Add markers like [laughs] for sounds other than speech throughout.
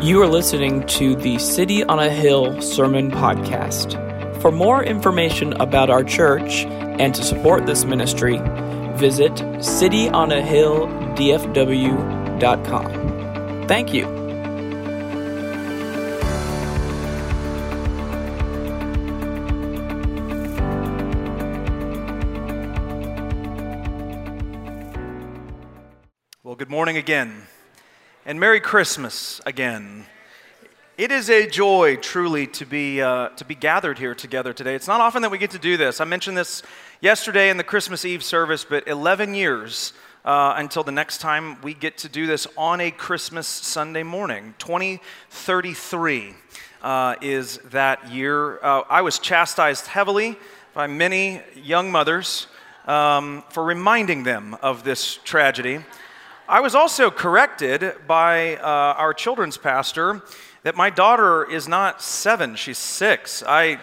You are listening to the City on a Hill Sermon Podcast. For more information about our church and to support this ministry, visit cityonahilldfw.com. Thank you. Well, good morning again, and Merry Christmas again. It is a joy, truly, to be, uh, to be gathered here together today. It's not often that we get to do this. I mentioned this yesterday in the Christmas Eve service, but 11 years uh, until the next time we get to do this on a Christmas Sunday morning. 2033 uh, is that year. Uh, I was chastised heavily by many young mothers um, for reminding them of this tragedy. I was also corrected by uh, our children's pastor that my daughter is not seven, she's six. I,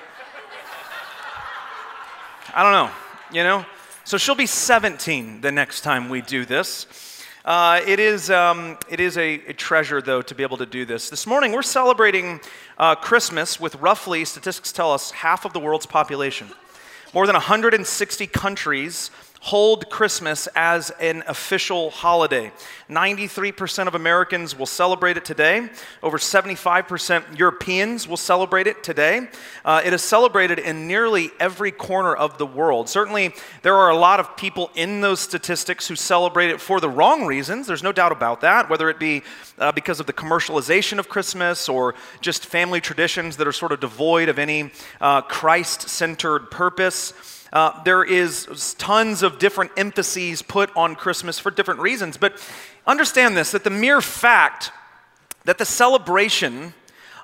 I don't know, you know? So she'll be 17 the next time we do this. Uh, it is, um, it is a, a, treasure, though, to be able to do this. This morning, we're celebrating uh, Christmas with roughly, statistics tell us, half of the world's population. More than 160 countries hold Christmas as an official holiday. 93% of Americans will celebrate it today. Over 75% Europeans will celebrate it today. Uh, it is celebrated in nearly every corner of the world. Certainly, there are a lot of people in those statistics who celebrate it for the wrong reasons. There's no doubt about that, whether it be uh, because of the commercialization of Christmas or just family traditions that are sort of devoid of any uh, Christ centered purpose. Uh, there is tons of different emphases put on Christmas for different reasons, but understand this that the mere fact that the celebration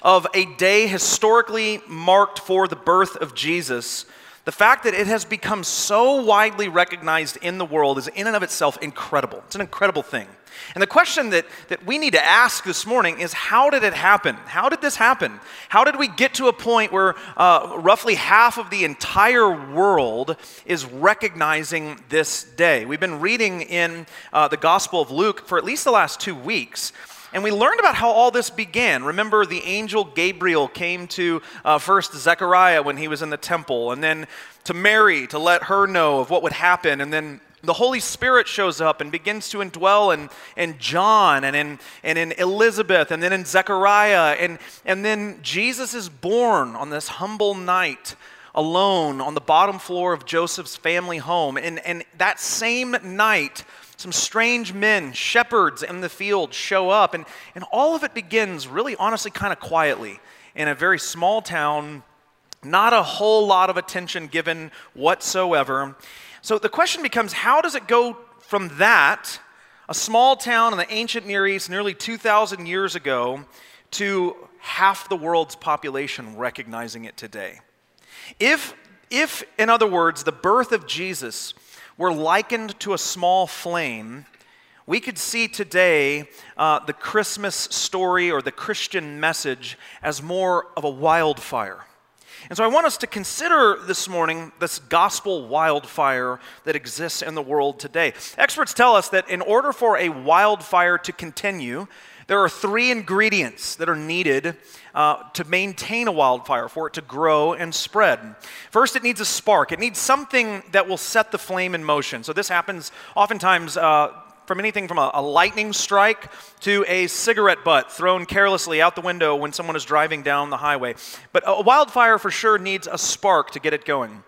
of a day historically marked for the birth of Jesus, the fact that it has become so widely recognized in the world is in and of itself incredible. It's an incredible thing. And the question that, that we need to ask this morning is how did it happen? How did this happen? How did we get to a point where uh, roughly half of the entire world is recognizing this day? We've been reading in uh, the Gospel of Luke for at least the last two weeks. And we learned about how all this began. Remember, the angel Gabriel came to uh, first Zechariah when he was in the temple, and then to Mary to let her know of what would happen, and then the Holy Spirit shows up and begins to indwell in, in John and in, and in Elizabeth and then in Zechariah. And, and then Jesus is born on this humble night alone on the bottom floor of Joseph's family home. And, and that same night, some strange men, shepherds in the field, show up. And, and all of it begins really, honestly, kind of quietly in a very small town, not a whole lot of attention given whatsoever. So the question becomes how does it go from that, a small town in the ancient Near East nearly 2,000 years ago, to half the world's population recognizing it today? If, if, in other words, the birth of Jesus were likened to a small flame, we could see today uh, the Christmas story or the Christian message as more of a wildfire. And so I want us to consider this morning this gospel wildfire that exists in the world today. Experts tell us that in order for a wildfire to continue, there are three ingredients that are needed uh, to maintain a wildfire, for it to grow and spread. First, it needs a spark. It needs something that will set the flame in motion. So, this happens oftentimes uh, from anything from a, a, lightning strike to a cigarette butt thrown carelessly out the window when someone is driving down the highway. But a wildfire for sure needs a spark to get it going.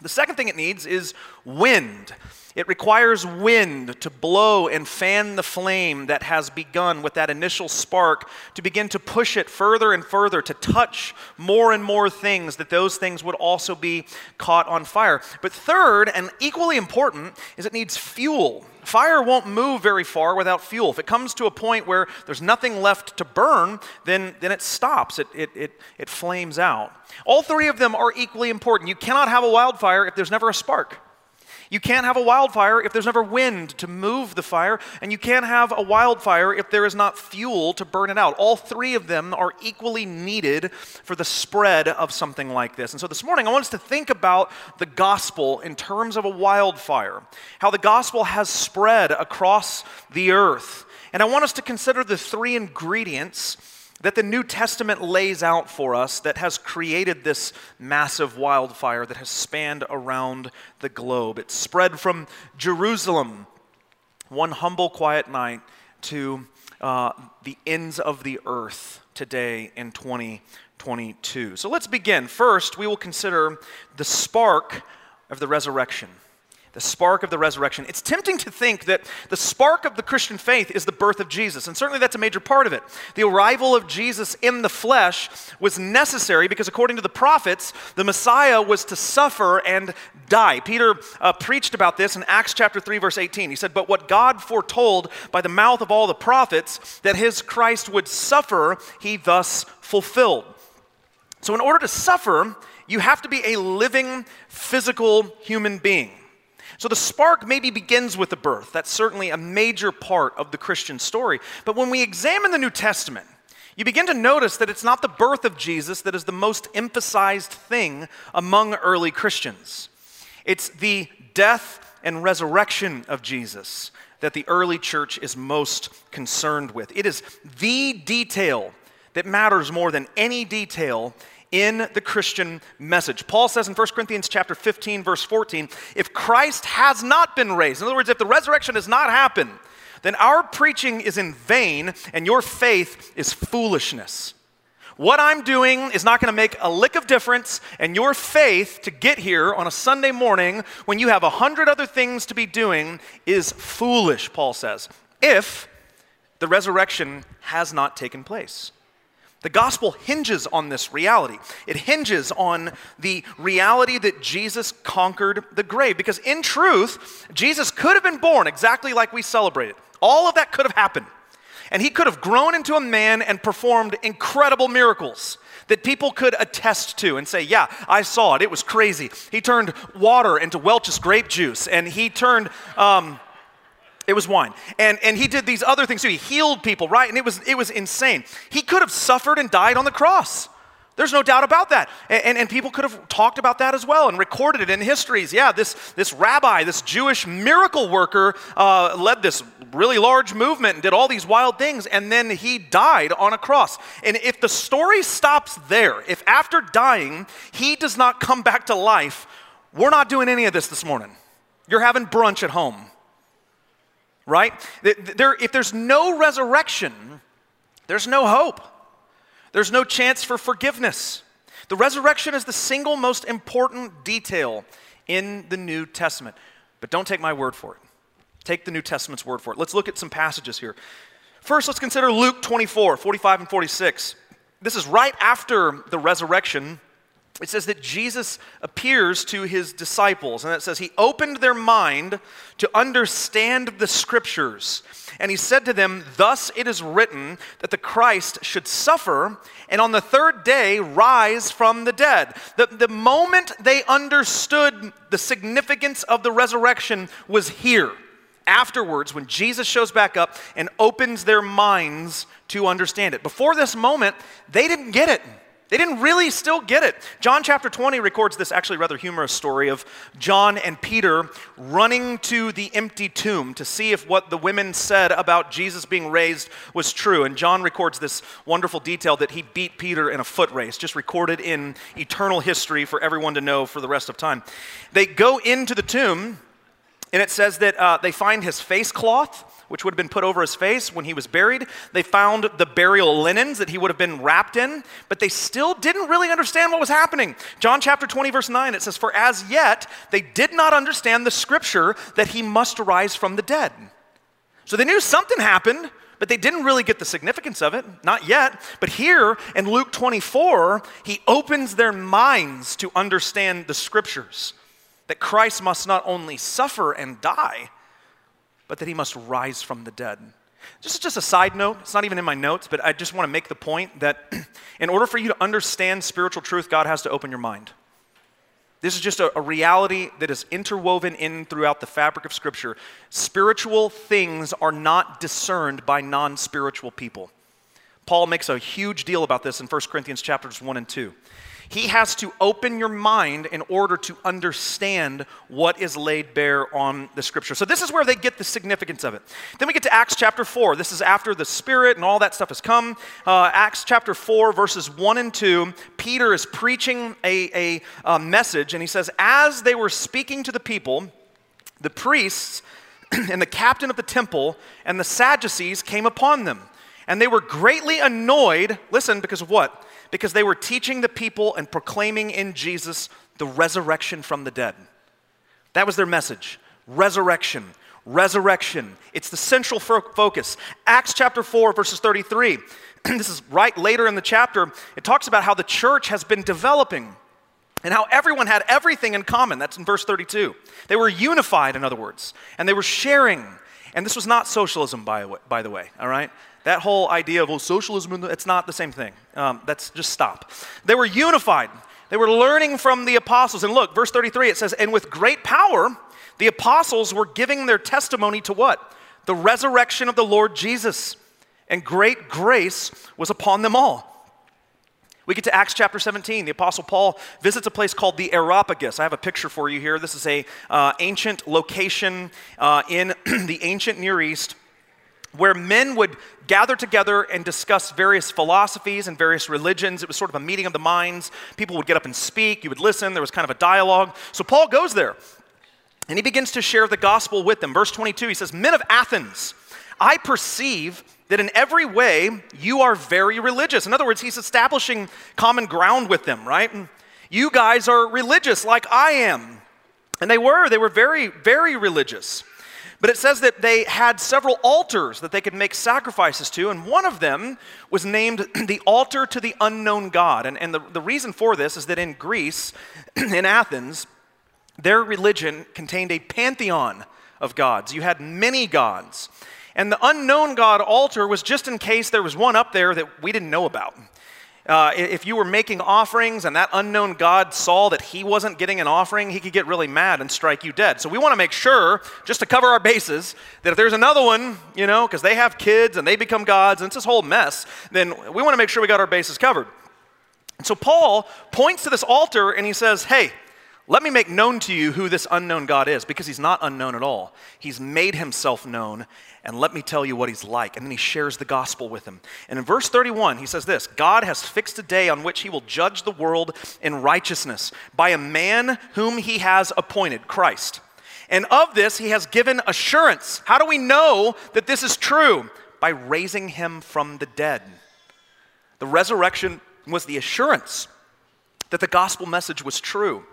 The second thing it needs is wind. It requires wind to blow and fan the flame that has begun with that initial spark to begin to push it further and further, to touch more and more things, that those things would also be caught on fire. But third, and equally important, is it needs fuel. Fire won't move very far without fuel. If it comes to a point where there's nothing left to burn, then, then it stops, it, it, it, it flames out. All three of them are equally important. You cannot have a wildfire if there's never a spark. You can't have a wildfire if there's never wind to move the fire, and you can't have a wildfire if there is not fuel to burn it out. All three of them are equally needed for the spread of something like this. And so this morning, I want us to think about the gospel in terms of a wildfire, how the gospel has spread across the earth. And I want us to consider the three ingredients that the New Testament lays out for us that has created this massive wildfire that has spanned around the globe. It spread from Jerusalem one humble, quiet night to uh, the ends of the earth today in 2022. So let's begin. First, we will consider the spark of the resurrection the spark of the resurrection. It's tempting to think that the spark of the Christian faith is the birth of Jesus, and certainly that's a major part of it. The arrival of Jesus in the flesh was necessary because, according to the prophets, the Messiah was to suffer and die. Peter uh, preached about this in Acts chapter 3, verse 18. He said, But what God foretold by the mouth of all the prophets that his Christ would suffer, he thus fulfilled. So, in order to suffer, you have to be a living, physical human being. So the spark maybe begins with the birth. That's certainly a major part of the Christian story. But when we examine the New Testament, you begin to notice that it's not the birth of Jesus that is the most emphasized thing among early Christians. It's the death and resurrection of Jesus that the early church is most concerned with. It is the detail that matters more than any detail in the Christian message. Paul says in 1 Corinthians chapter 15 verse 14, if Christ has not been raised, in other words, if the resurrection has not happened, then our preaching is in vain and your faith is foolishness. What I'm doing is not going to make a lick of difference, and your faith to get here on a Sunday morning when you have a hundred other things to be doing is foolish, Paul says, if the resurrection has not taken place. The gospel hinges on this reality. It hinges on the reality that Jesus conquered the grave. Because in truth, Jesus could have been born exactly like we celebrated. All of that could have happened. And he could have grown into a man and performed incredible miracles that people could attest to and say, Yeah, I saw it. It was crazy. He turned water into Welch's grape juice, and he turned. Um, it was wine. And, and he did these other things too. He healed people, right? And it was, it was insane. He could have suffered and died on the cross. There's no doubt about that. And, and, and, people could have talked about that as well and recorded it in histories. Yeah, this, this rabbi, this Jewish miracle worker, uh, led this really large movement and did all these wild things, and then he died on a cross. And if the story stops there, if after dying he does not come back to life, we're not doing any of this this morning. You're having brunch at home right? There, if there's no resurrection, there's no hope. There's no chance for forgiveness. The resurrection is the single most important detail in the New Testament. But don't take my word for it. Take the New Testament's word for it. Let's look at some passages here. First, let's consider Luke 24, 45 and 46. This is right after the resurrection it says that Jesus appears to his disciples, and it says he opened their mind to understand the scriptures. And he said to them, Thus it is written that the Christ should suffer and on the third day rise from the dead. The, the moment they understood the significance of the resurrection was here. Afterwards, when Jesus shows back up and opens their minds to understand it. Before this moment, they didn't get it. They didn't really still get it. John chapter 20 records this actually rather humorous story of John and Peter running to the empty tomb to see if what the women said about Jesus being raised was true. And John records this wonderful detail that he beat Peter in a foot race, just recorded in eternal history for everyone to know for the rest of time. They go into the tomb, and it says that uh, they find his face cloth which would have been put over his face when he was buried. They found the burial linens that he would have been wrapped in, but they still didn't really understand what was happening. John chapter 20, verse 9, it says, For as yet they did not understand the scripture that he must arise from the dead. So they knew something happened, but they didn't really get the significance of it, not yet. But here in Luke 24, he opens their minds to understand the scriptures that Christ must not only suffer and die, but that he must rise from the dead. Just, just a side note, it's not even in my notes, but I just want to make the point that [clears throat] in order for you to understand spiritual truth, God has to open your mind. This is just a, a, reality that is interwoven in throughout the fabric of Scripture. Spiritual things are not discerned by non spiritual people. Paul makes a huge deal about this in 1 Corinthians chapters 1 and 2. He has to open your mind in order to understand what is laid bare on the scripture. So, this is where they get the significance of it. Then we get to Acts chapter 4. This is after the Spirit and all that stuff has come. Uh, Acts chapter 4, verses 1 and 2. Peter is preaching a, a, a message, and he says, As they were speaking to the people, the priests [clears throat] and the captain of the temple and the Sadducees came upon them. And they were greatly annoyed, listen, because of what? Because they were teaching the people and proclaiming in Jesus the resurrection from the dead. That was their message resurrection, resurrection. It's the central focus. Acts chapter 4, verses 33. [clears throat] this is right later in the chapter. It talks about how the church has been developing and how everyone had everything in common. That's in verse 32. They were unified, in other words, and they were sharing. And this was not socialism, by, by the way, all right? That whole idea of, well, socialism, it's not the same thing. Um, that's just stop. They were unified. They were learning from the apostles. And look, verse 33, it says, And with great power, the apostles were giving their testimony to what? The resurrection of the Lord Jesus. And great grace was upon them all. We get to Acts chapter 17. The Apostle Paul visits a place called the Areopagus. I have a picture for you here. This is a uh, ancient location uh, in [clears throat] the ancient Near East where men would gather together and discuss various philosophies and various religions. It was sort of a meeting of the minds. People would get up and speak, you would listen, there was kind of a dialogue. So Paul goes there and he begins to share the gospel with them. Verse 22, he says, Men of Athens, I perceive that in every way you are very religious. In other words, he's establishing common ground with them, right? You guys are religious like I am. And they were, they were very, very religious. But it says that they had several altars that they could make sacrifices to, and one of them was named [clears throat] the altar to the unknown God. And, and the, the reason for this is that in Greece, [clears throat] in Athens, their religion contained a pantheon of gods. You had many gods. And the unknown God altar was just in case there was one up there that we didn't know about. Uh, if you were making offerings and that unknown God saw that he wasn't getting an offering, he could get really mad and strike you dead. So we want to make sure, just to cover our bases, that if there's another one, you know, because they have kids and they become gods and it's this whole mess, then we want to make sure we got our bases covered. And so Paul points to this altar and he says, Hey, let me make known to you who this unknown God is, because he's not unknown at all. He's made himself known, and let me tell you what he's like. And then he shares the gospel with him. And in verse 31, he says this God has fixed a day on which he will judge the world in righteousness by a man whom he has appointed, Christ. And of this he has given assurance. How do we know that this is true? By raising him from the dead. The resurrection was the assurance that the gospel message was true.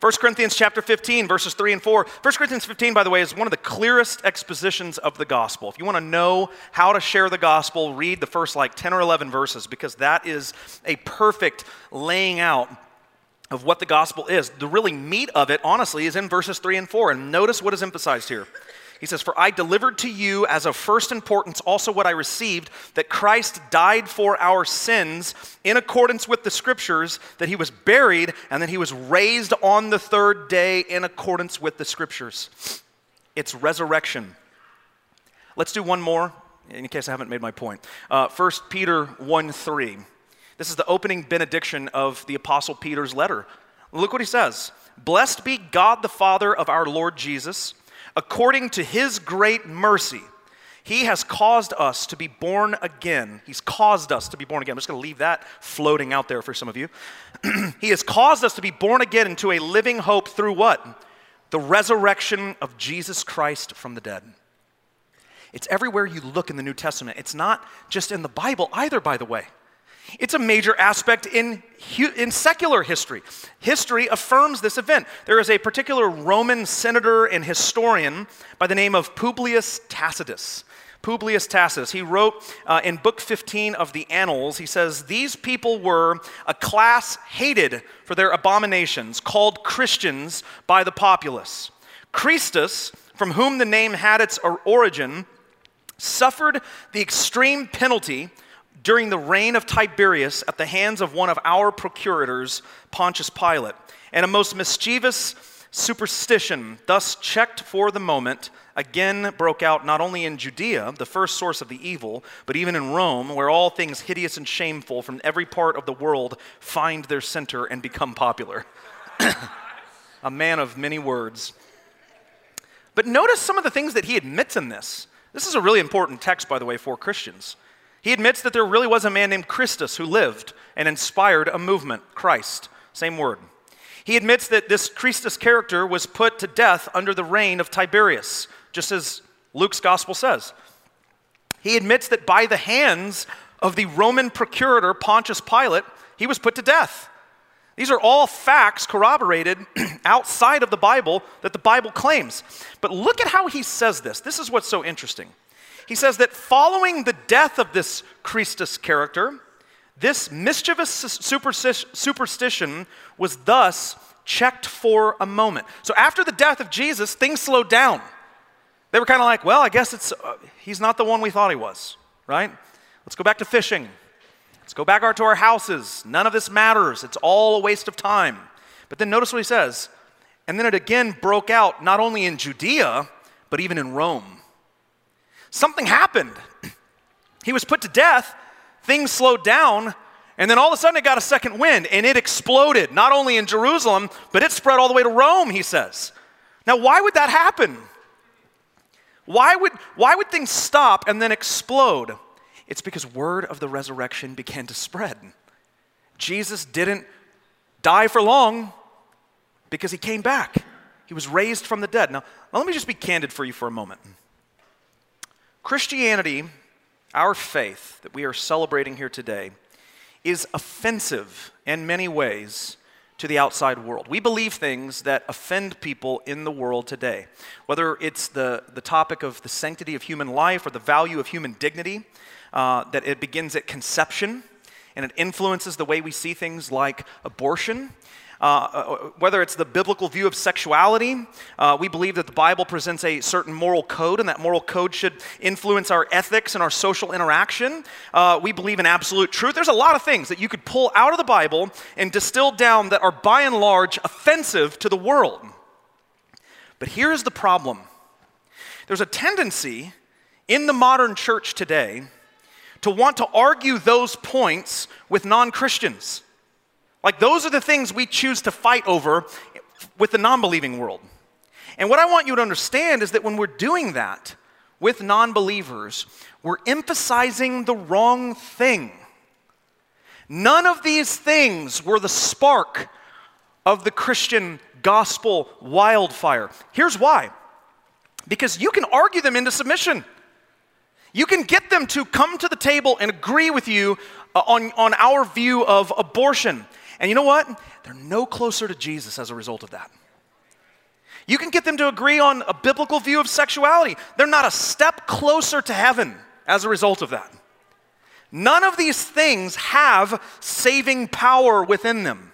1 Corinthians chapter 15, verses 3 and 4. 1 Corinthians 15, by the way, is one of the clearest expositions of the gospel. If you want to know how to share the gospel, read the first like 10 or 11 verses because that is a perfect laying out of what the gospel is. The really meat of it, honestly, is in verses 3 and 4. And notice what is emphasized here. He says, For I delivered to you as of first importance also what I received that Christ died for our sins in accordance with the scriptures, that he was buried, and that he was raised on the third day in accordance with the scriptures. It's resurrection. Let's do one more, in case I haven't made my point. Uh, 1 Peter 1 3. This is the opening benediction of the Apostle Peter's letter. Look what he says Blessed be God the Father of our Lord Jesus according to his great mercy, he has caused us to be born again. He's caused us to be born again. I'm just going to leave that floating out there for some of you. [clears throat] he has caused us to be born again into a living hope through what? The resurrection of Jesus Christ from the dead. It's everywhere you look in the New Testament. It's not just in the Bible either, by the way. It's a major aspect in, in secular history. History affirms this event. There is a particular Roman senator and historian by the name of Publius Tacitus. Publius Tacitus, he wrote uh, in Book 15 of the Annals, he says, These people were a class hated for their abominations, called Christians by the populace. Christus, from whom the name had its origin, suffered the extreme penalty during the reign of Tiberius at the hands of one of our procurators, Pontius Pilate. And a most mischievous superstition, thus checked for the moment, again broke out not only in Judea, the first source of the evil, but even in Rome, where all things hideous and shameful from every part of the world find their center and become popular. [coughs] a man of many words. But notice some of the things that he admits in this. This is a really important text, by the way, for Christians. He admits that there really was a man named Christus who lived and inspired a movement, Christ, same word. He admits that this Christus character was put to death under the reign of Tiberius, just as Luke's gospel says. He admits that by the hands of the Roman procurator Pontius Pilate, he was put to death. These are all facts corroborated [clears throat] outside of the Bible that the Bible claims. But look at how he says this. This is what's so interesting. He says that following the death of this Christus character, this mischievous superstition was thus checked for a moment. So after the death of Jesus, things slowed down. They were kind of like, well, I guess it's, uh, he's not the one we thought he was, right? Let's go back to fishing. Let's go back to our houses. None of this matters. It's all a waste of time. But then notice what he says. And then it again broke out not only in Judea, but even in Rome. Something happened. He was put to death, things slowed down, and then all of a sudden it got a second wind and it exploded, not only in Jerusalem, but it spread all the way to Rome, he says. Now, why would that happen? Why would, why would things stop and then explode? It's because word of the resurrection began to spread. Jesus didn't die for long because he came back. He was raised from the dead. Now, now let me just be candid for you for a moment. Christianity our faith that we are celebrating here today is offensive in many ways to the outside world. We believe things that offend people in the world today, whether it's the, the topic of the sanctity of human life or the value of human dignity, uh, that it begins at conception and it influences the way we see things like abortion uh, uh, whether it's the biblical view of sexuality, uh, we believe that the Bible presents a certain moral code, and that moral code should influence our ethics and our social interaction. Uh, we believe in absolute truth. There's a lot of things that you could pull out of the Bible and distill down that are by and large offensive to the world. But here's the problem there's a tendency in the modern church today to want to argue those points with non Christians. Like, those are the things we choose to fight over with the non believing world. And what I want you to understand is that when we're doing that with non believers, we're emphasizing the wrong thing. None of these things were the spark of the Christian gospel wildfire. Here's why because you can argue them into submission. You can get them to come to the table and agree with you uh, on, on our view of abortion. And you know what? They're no closer to Jesus as a result of that. You can get them to agree on a biblical view of sexuality. They're not a step closer to heaven as a result of that. None of these things have saving power within them.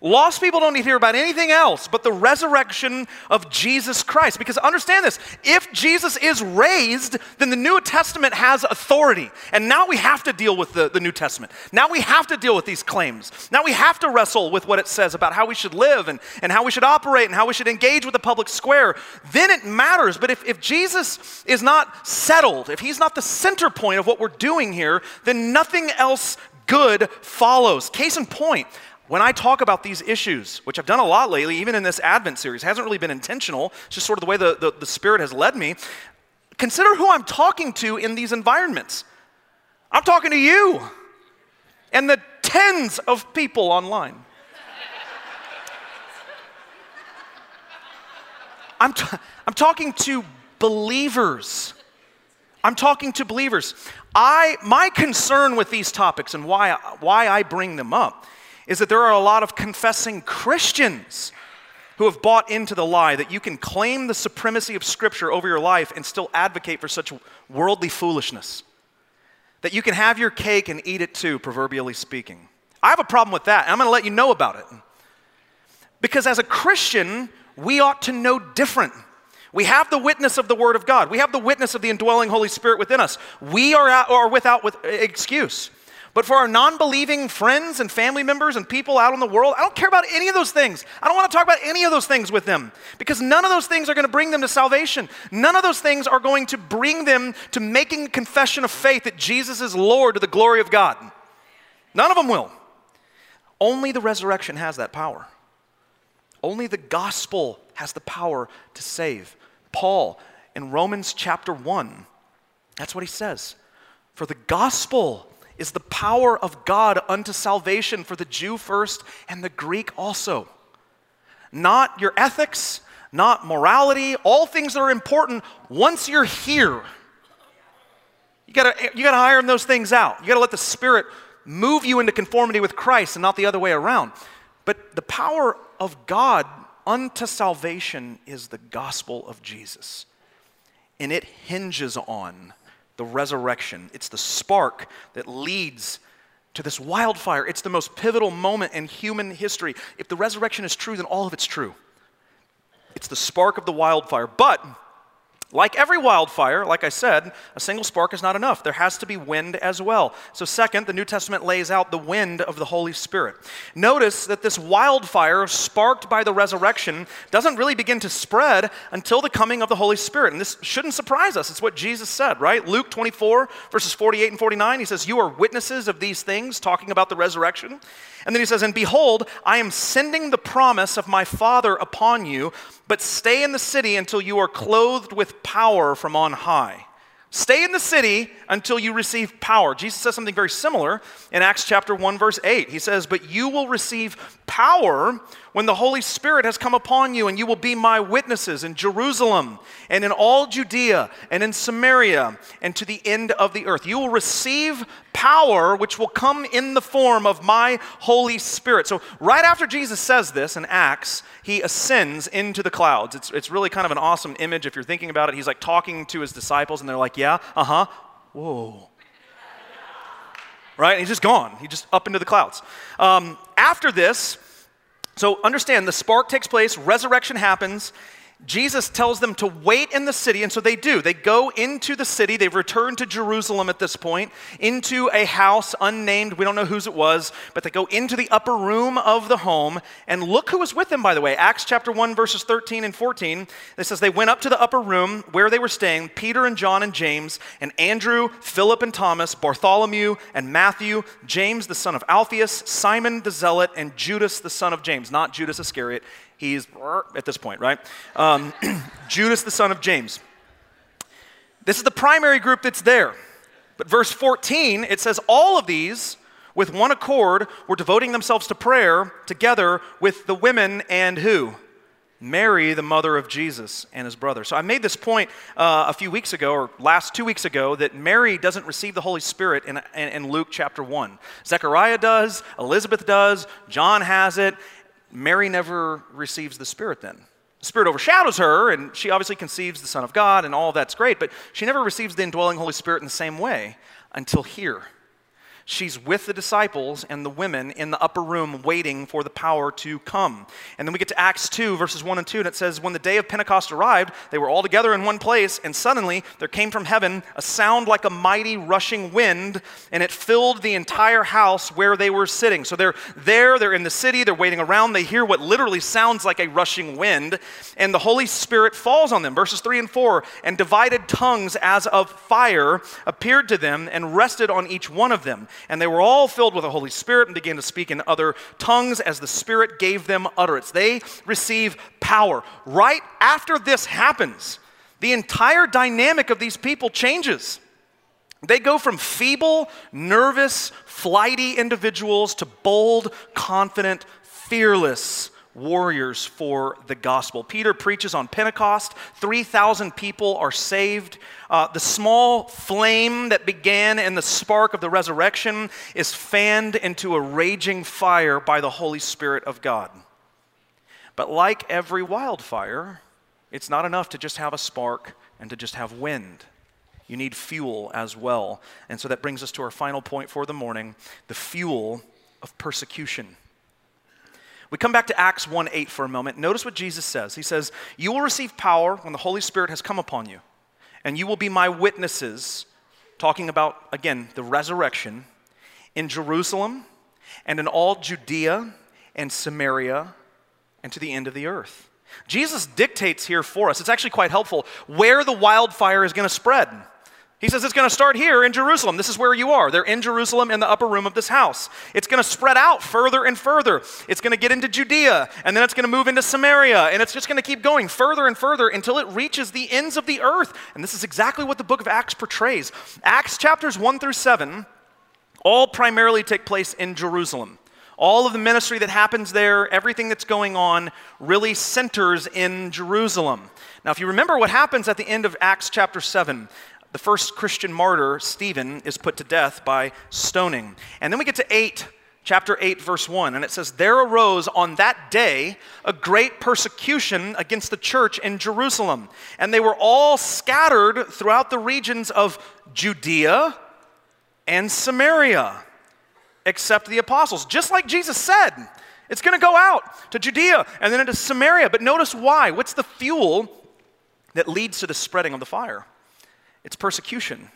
Lost people don't need to hear about anything else but the resurrection of Jesus Christ. Because understand this if Jesus is raised, then the New Testament has authority. And now we have to deal with the, the New Testament. Now we have to deal with these claims. Now we have to wrestle with what it says about how we should live and, and how we should operate and how we should engage with the public square. Then it matters. But if, if Jesus is not settled, if he's not the center point of what we're doing here, then nothing else good follows. Case in point, when I talk about these issues, which I've done a lot lately, even in this Advent series, hasn't really been intentional, it's just sort of the way the, the, the Spirit has led me. Consider who I'm talking to in these environments. I'm talking to you and the tens of people online. [laughs] I'm, t- I'm talking to believers. I'm talking to believers. I, my concern with these topics and why, why I bring them up is that there are a lot of confessing Christians who have bought into the lie that you can claim the supremacy of Scripture over your life and still advocate for such worldly foolishness. That you can have your cake and eat it too, proverbially speaking. I have a problem with that, and I'm going to let you know about it. Because as a Christian, we ought to know different. We have the witness of the Word of God. We have the witness of the indwelling Holy Spirit within us. We are, are without with excuse. But for our non believing friends and family members and people out in the world, I don't care about any of those things. I don't want to talk about any of those things with them because none of those things are going to bring them to salvation. None of those things are going to bring them to making confession of faith that Jesus is Lord to the glory of God. None of them will. Only the resurrection has that power. Only the gospel has the power to save. Paul in Romans chapter 1, that's what he says. For the gospel is the power of God unto salvation for the Jew first and the Greek also. Not your ethics, not morality, all things that are important once you're here. You gotta, you gotta iron those things out. You gotta let the Spirit move you into conformity with Christ and not the other way around. But the power of God unto salvation is the gospel of Jesus. And it hinges on the resurrection. It's the spark that leads to this wildfire. It's the most pivotal moment in human history. If the resurrection is true, then all of it's true. It's the spark of the wildfire. But like every wildfire, like I said, a single spark is not enough. There has to be wind as well. So, second, the New Testament lays out the wind of the Holy Spirit. Notice that this wildfire, sparked by the resurrection, doesn't really begin to spread until the coming of the Holy Spirit. And this shouldn't surprise us. It's what Jesus said, right? Luke 24, verses 48 and 49, he says, You are witnesses of these things, talking about the resurrection. And then he says, And behold, I am sending the promise of my Father upon you, but stay in the city until you are clothed with power from on high. Stay in the city until you receive power. Jesus says something very similar in Acts chapter 1 verse 8. He says, "But you will receive power when the Holy Spirit has come upon you, and you will be my witnesses in Jerusalem and in all Judea and in Samaria and to the end of the earth. You will receive power which will come in the form of my Holy Spirit. So, right after Jesus says this in Acts, he ascends into the clouds. It's, it's really kind of an awesome image if you're thinking about it. He's like talking to his disciples, and they're like, Yeah, uh huh, whoa right? He's just gone. He just up into the clouds. Um, after this, so understand the spark takes place, resurrection happens. Jesus tells them to wait in the city, and so they do. They go into the city. They've returned to Jerusalem at this point, into a house unnamed. We don't know whose it was, but they go into the upper room of the home. And look who was with them, by the way. Acts chapter 1, verses 13 and 14. It says, They went up to the upper room where they were staying Peter and John and James, and Andrew, Philip and Thomas, Bartholomew and Matthew, James the son of Alphaeus, Simon the Zealot, and Judas the son of James, not Judas Iscariot. He's at this point, right? Um, [clears throat] Judas, the son of James. This is the primary group that's there. But verse 14, it says, All of these, with one accord, were devoting themselves to prayer together with the women and who? Mary, the mother of Jesus, and his brother. So I made this point uh, a few weeks ago, or last two weeks ago, that Mary doesn't receive the Holy Spirit in, in, in Luke chapter 1. Zechariah does, Elizabeth does, John has it, Mary never receives the Spirit then. The Spirit overshadows her, and she obviously conceives the Son of God, and all that's great, but she never receives the indwelling Holy Spirit in the same way until here she's with the disciples and the women in the upper room waiting for the power to come. And then we get to Acts 2, verses 1 and 2, and it says, When the day of Pentecost arrived, they were all together in one place, and suddenly there came from heaven a sound like a mighty rushing wind, and it filled the entire house where they were sitting. So they're there, they're in the city, they're waiting around, they hear what literally sounds like a rushing wind, and the Holy Spirit falls on them. Verses 3 and 4 And divided tongues as of fire appeared to them and rested on each one of them and they were all filled with the Holy Spirit and began to speak in other tongues as the Spirit gave them utterance. They receive power. Right after this happens, the entire dynamic of these people changes. They go from feeble, nervous, flighty individuals to bold, confident, fearless warriors for the gospel. Peter preaches on Pentecost. 3,000 people are saved. Uh, the small flame that began in the spark of the resurrection is fanned into a raging fire by the Holy Spirit of God. But like every wildfire, it's not enough to just have a spark and to just have wind. You need fuel as well. And so that brings us to our final point for the morning the fuel of persecution. We come back to Acts 1 8 for a moment. Notice what Jesus says. He says, You will receive power when the Holy Spirit has come upon you, and you will be my witnesses, talking about, again, the resurrection, in Jerusalem and in all Judea and Samaria and to the end of the earth. Jesus dictates here for us, it's actually quite helpful, where the wildfire is going to spread. He says it's going to start here in Jerusalem. This is where you are. They're in Jerusalem in the upper room of this house. It's going to spread out further and further. It's going to get into Judea, and then it's going to move into Samaria, and it's just going to keep going further and further until it reaches the ends of the earth. And this is exactly what the book of Acts portrays. Acts chapters 1 through 7 all primarily take place in Jerusalem. All of the ministry that happens there, everything that's going on, really centers in Jerusalem. Now, if you remember what happens at the end of Acts chapter 7, the first Christian martyr, Stephen, is put to death by stoning. And then we get to 8, chapter 8, verse 1, and it says, There arose on that day a great persecution against the church in Jerusalem, and they were all scattered throughout the regions of Judea and Samaria, except the apostles. Just like Jesus said, it's going to go out to Judea and then into Samaria. But notice why. What's the fuel that leads to the spreading of the fire? It's persecution.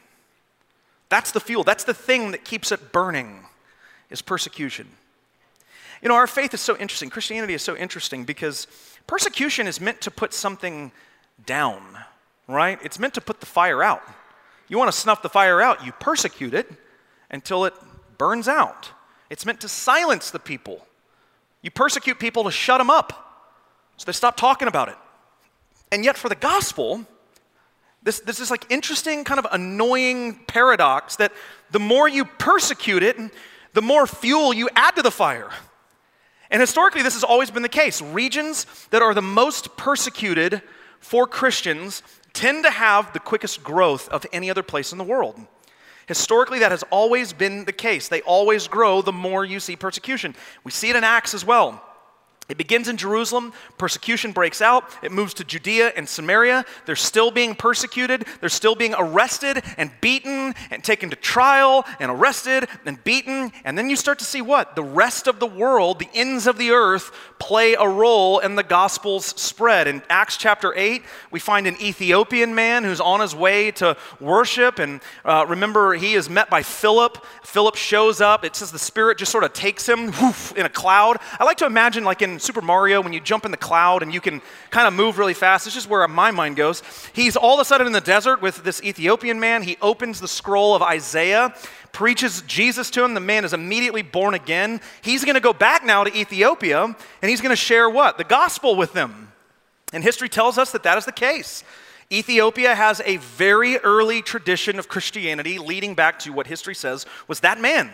That's the fuel. That's the thing that keeps it burning, is persecution. You know, our faith is so interesting. Christianity is so interesting because persecution is meant to put something down, right? It's meant to put the fire out. You want to snuff the fire out, you persecute it until it burns out. It's meant to silence the people. You persecute people to shut them up so they stop talking about it. And yet, for the gospel, this, this is like interesting, kind of annoying paradox that the more you persecute it, the more fuel you add to the fire. And historically, this has always been the case. Regions that are the most persecuted for Christians tend to have the quickest growth of any other place in the world. Historically, that has always been the case. They always grow the more you see persecution. We see it in Acts as well. It begins in Jerusalem, persecution breaks out, it moves to Judea and Samaria. They're still being persecuted, they're still being arrested and beaten and taken to trial and arrested and beaten. And then you start to see what? The rest of the world, the ends of the earth, play a role in the gospel's spread. In Acts chapter 8, we find an Ethiopian man who's on his way to worship. And uh, remember, he is met by Philip. Philip shows up. It says the Spirit just sort of takes him whoof, in a cloud. I like to imagine, like in Super Mario when you jump in the cloud and you can kind of move really fast. This is where my mind goes. He's all of a sudden in the desert with this Ethiopian man. He opens the scroll of Isaiah, preaches Jesus to him. The man is immediately born again. He's going to go back now to Ethiopia and he's going to share what? The gospel with them. And history tells us that that is the case. Ethiopia has a very early tradition of Christianity leading back to what history says was that man.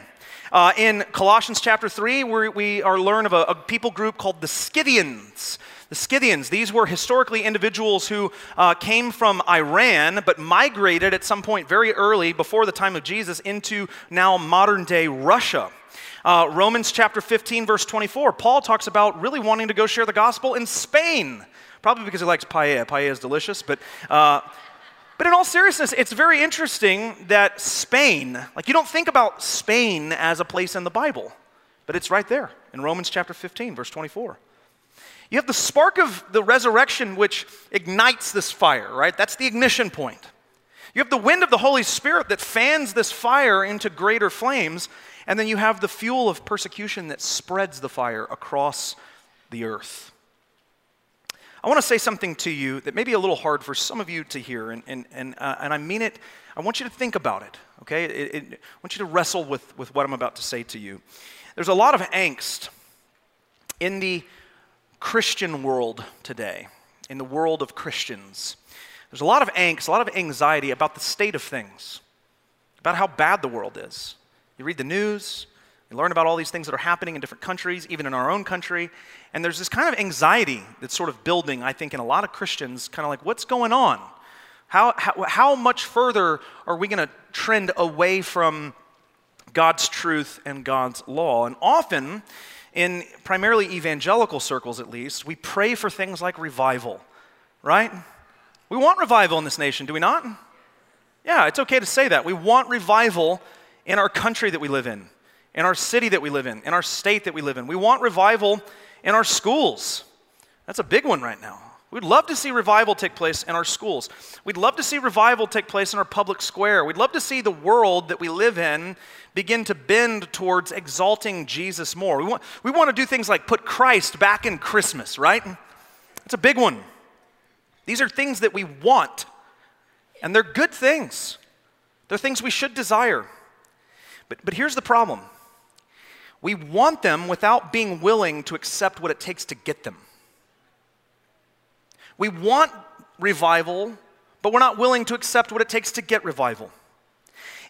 Uh, in Colossians chapter 3, we are learn of a, a, people group called the Scythians. The Scythians, these were historically individuals who uh, came from Iran but migrated at some point very early before the time of Jesus into now modern day Russia. Uh, Romans chapter 15, verse 24, Paul talks about really wanting to go share the gospel in Spain. Probably because he likes paella. Paella is delicious, but uh, but in all seriousness, it's very interesting that Spain, like you don't think about Spain as a place in the Bible, but it's right there in Romans chapter 15, verse 24. You have the spark of the resurrection which ignites this fire, right? That's the ignition point. You have the wind of the Holy Spirit that fans this fire into greater flames, and then you have the fuel of persecution that spreads the fire across the earth. I want to say something to you that may be a little hard for some of you to hear, and, and, and, uh, and I mean it. I want you to think about it, okay? It, it, I want you to wrestle with, with what I'm about to say to you. There's a lot of angst in the Christian world today, in the world of Christians. There's a lot of angst, a lot of anxiety about the state of things, about how bad the world is. You read the news, you learn about all these things that are happening in different countries, even in our own country. And there's this kind of anxiety that's sort of building, I think, in a lot of Christians, kind of like, what's going on? How, how, how much further are we going to trend away from God's truth and God's law? And often, in primarily evangelical circles at least, we pray for things like revival, right? We want revival in this nation, do we not? Yeah, it's okay to say that. We want revival in our country that we live in in our city that we live in, in our state that we live in. We want revival in our schools. That's a big one right now. We'd love to see revival take place in our schools. We'd love to see revival take place in our public square. We'd love to see the world that we live in begin to bend towards exalting Jesus more. We want, we want to do things like put Christ back in Christmas, right? It's a big one. These are things that we want, and they're good things. They're things we should desire. But, but here's the problem we want them without being willing to accept what it takes to get them. We want revival, but we're not willing to accept what it takes to get revival.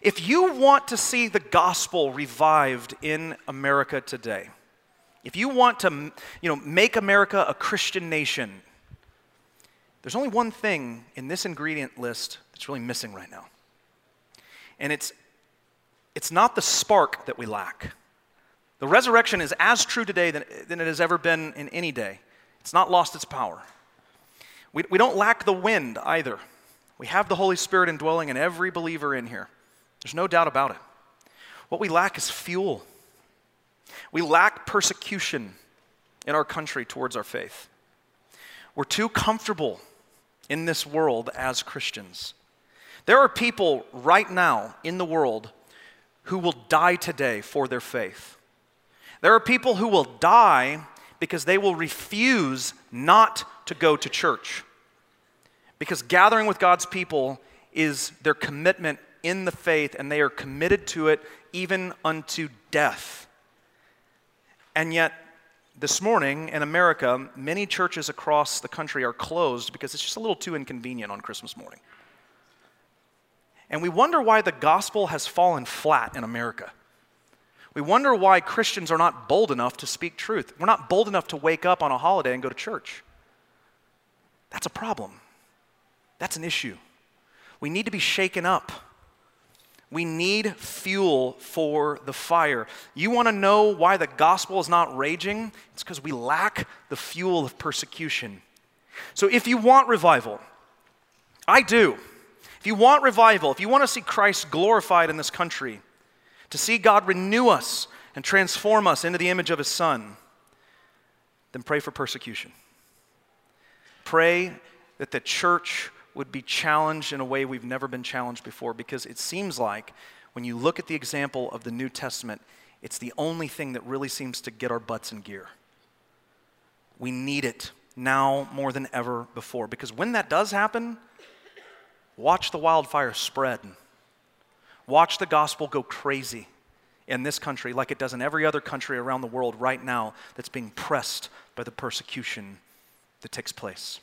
If you want to see the gospel revived in America today, if you want to you know, make America a Christian nation, there's only one thing in this ingredient list that's really missing right now. And it's, it's not the spark that we lack. The resurrection is as true today than, than it has ever been in any day. It's not lost its power. We, we don't lack the wind either. We have the Holy Spirit indwelling in every believer in here. There's no doubt about it. What we lack is fuel. We lack persecution in our country towards our faith. We're too comfortable in this world as Christians. There are people right now in the world who will die today for their faith. There are people who will die because they will refuse not to go to church. Because gathering with God's people is their commitment in the faith, and they are committed to it even unto death. And yet, this morning in America, many churches across the country are closed because it's just a little too inconvenient on Christmas morning. And we wonder why the gospel has fallen flat in America. We wonder why Christians are not bold enough to speak truth. We're not bold enough to wake up on a holiday and go to church. That's a problem. That's an issue. We need to be shaken up. We need fuel for the fire. You want to know why the gospel is not raging? It's because we lack the fuel of persecution. So, if you want revival, I do. If you want revival, if you want to see Christ glorified in this country, to see God renew us and transform us into the image of His Son, then pray for persecution. Pray that the church would be challenged in a way we've never been challenged before because it seems like when you look at the example of the New Testament, it's the only thing that really seems to get our butts in gear. We need it now more than ever before because when that does happen, watch the wildfire spread. Watch the gospel go crazy in this country like it does in every other country around the world right now that's being pressed by the persecution that takes place.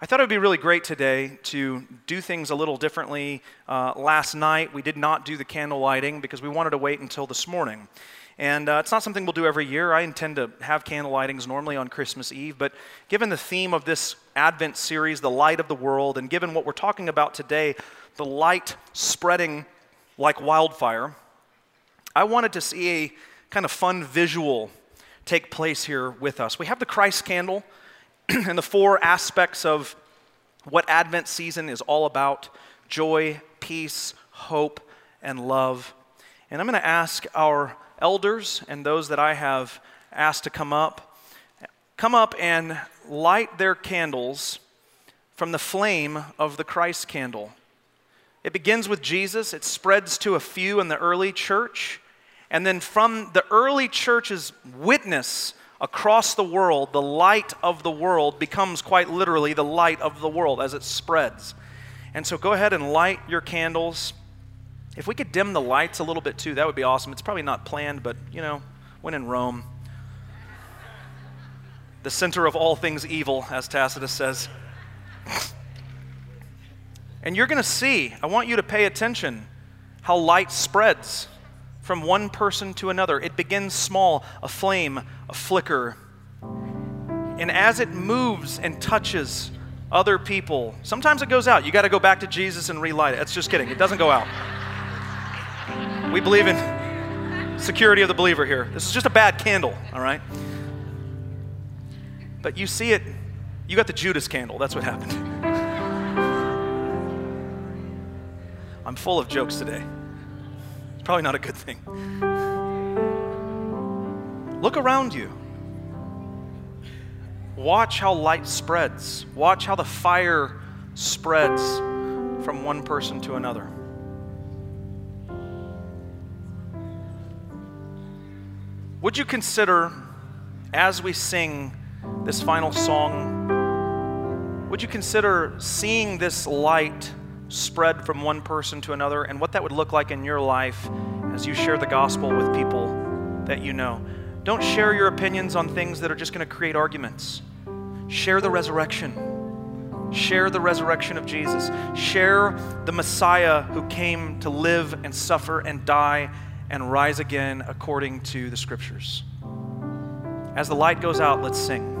I thought it would be really great today to do things a little differently. Uh, last night, we did not do the candle lighting because we wanted to wait until this morning. And uh, it's not something we'll do every year. I intend to have candle lightings normally on Christmas Eve, but given the theme of this Advent series, the light of the world, and given what we're talking about today, the light spreading like wildfire, I wanted to see a kind of fun visual take place here with us. We have the Christ candle [clears throat] and the four aspects of what Advent season is all about joy, peace, hope, and love. And I'm going to ask our elders and those that I have asked to come up, come up and light their candles from the flame of the Christ candle. It begins with Jesus, it spreads to a few in the early church, and then from the early church's witness across the world, the light of the world becomes quite literally the light of the world as it spreads. And so go ahead and light your candles. If we could dim the lights a little bit too, that would be awesome. It's probably not planned, but you know, when in Rome, the center of all things evil, as Tacitus says. [laughs] And you're going to see, I want you to pay attention how light spreads from one person to another. It begins small, a flame, a flicker. And as it moves and touches other people, sometimes it goes out. You got to go back to Jesus and relight it. That's just kidding. It doesn't go out. We believe in security of the believer here. This is just a bad candle, all right? But you see it, you got the Judas candle. That's what happened. I'm full of jokes today. It's probably not a good thing. Look around you. Watch how light spreads. Watch how the fire spreads from one person to another. Would you consider, as we sing this final song, would you consider seeing this light spread from one person to another and what that would look like in your life as you share the gospel with people that you know? Don't share your opinions on things that are just going to create arguments. Share the resurrection. Share the resurrection of Jesus. Share the Messiah who came to live and suffer and die and rise again according to the scriptures. As the light goes out, let's sing.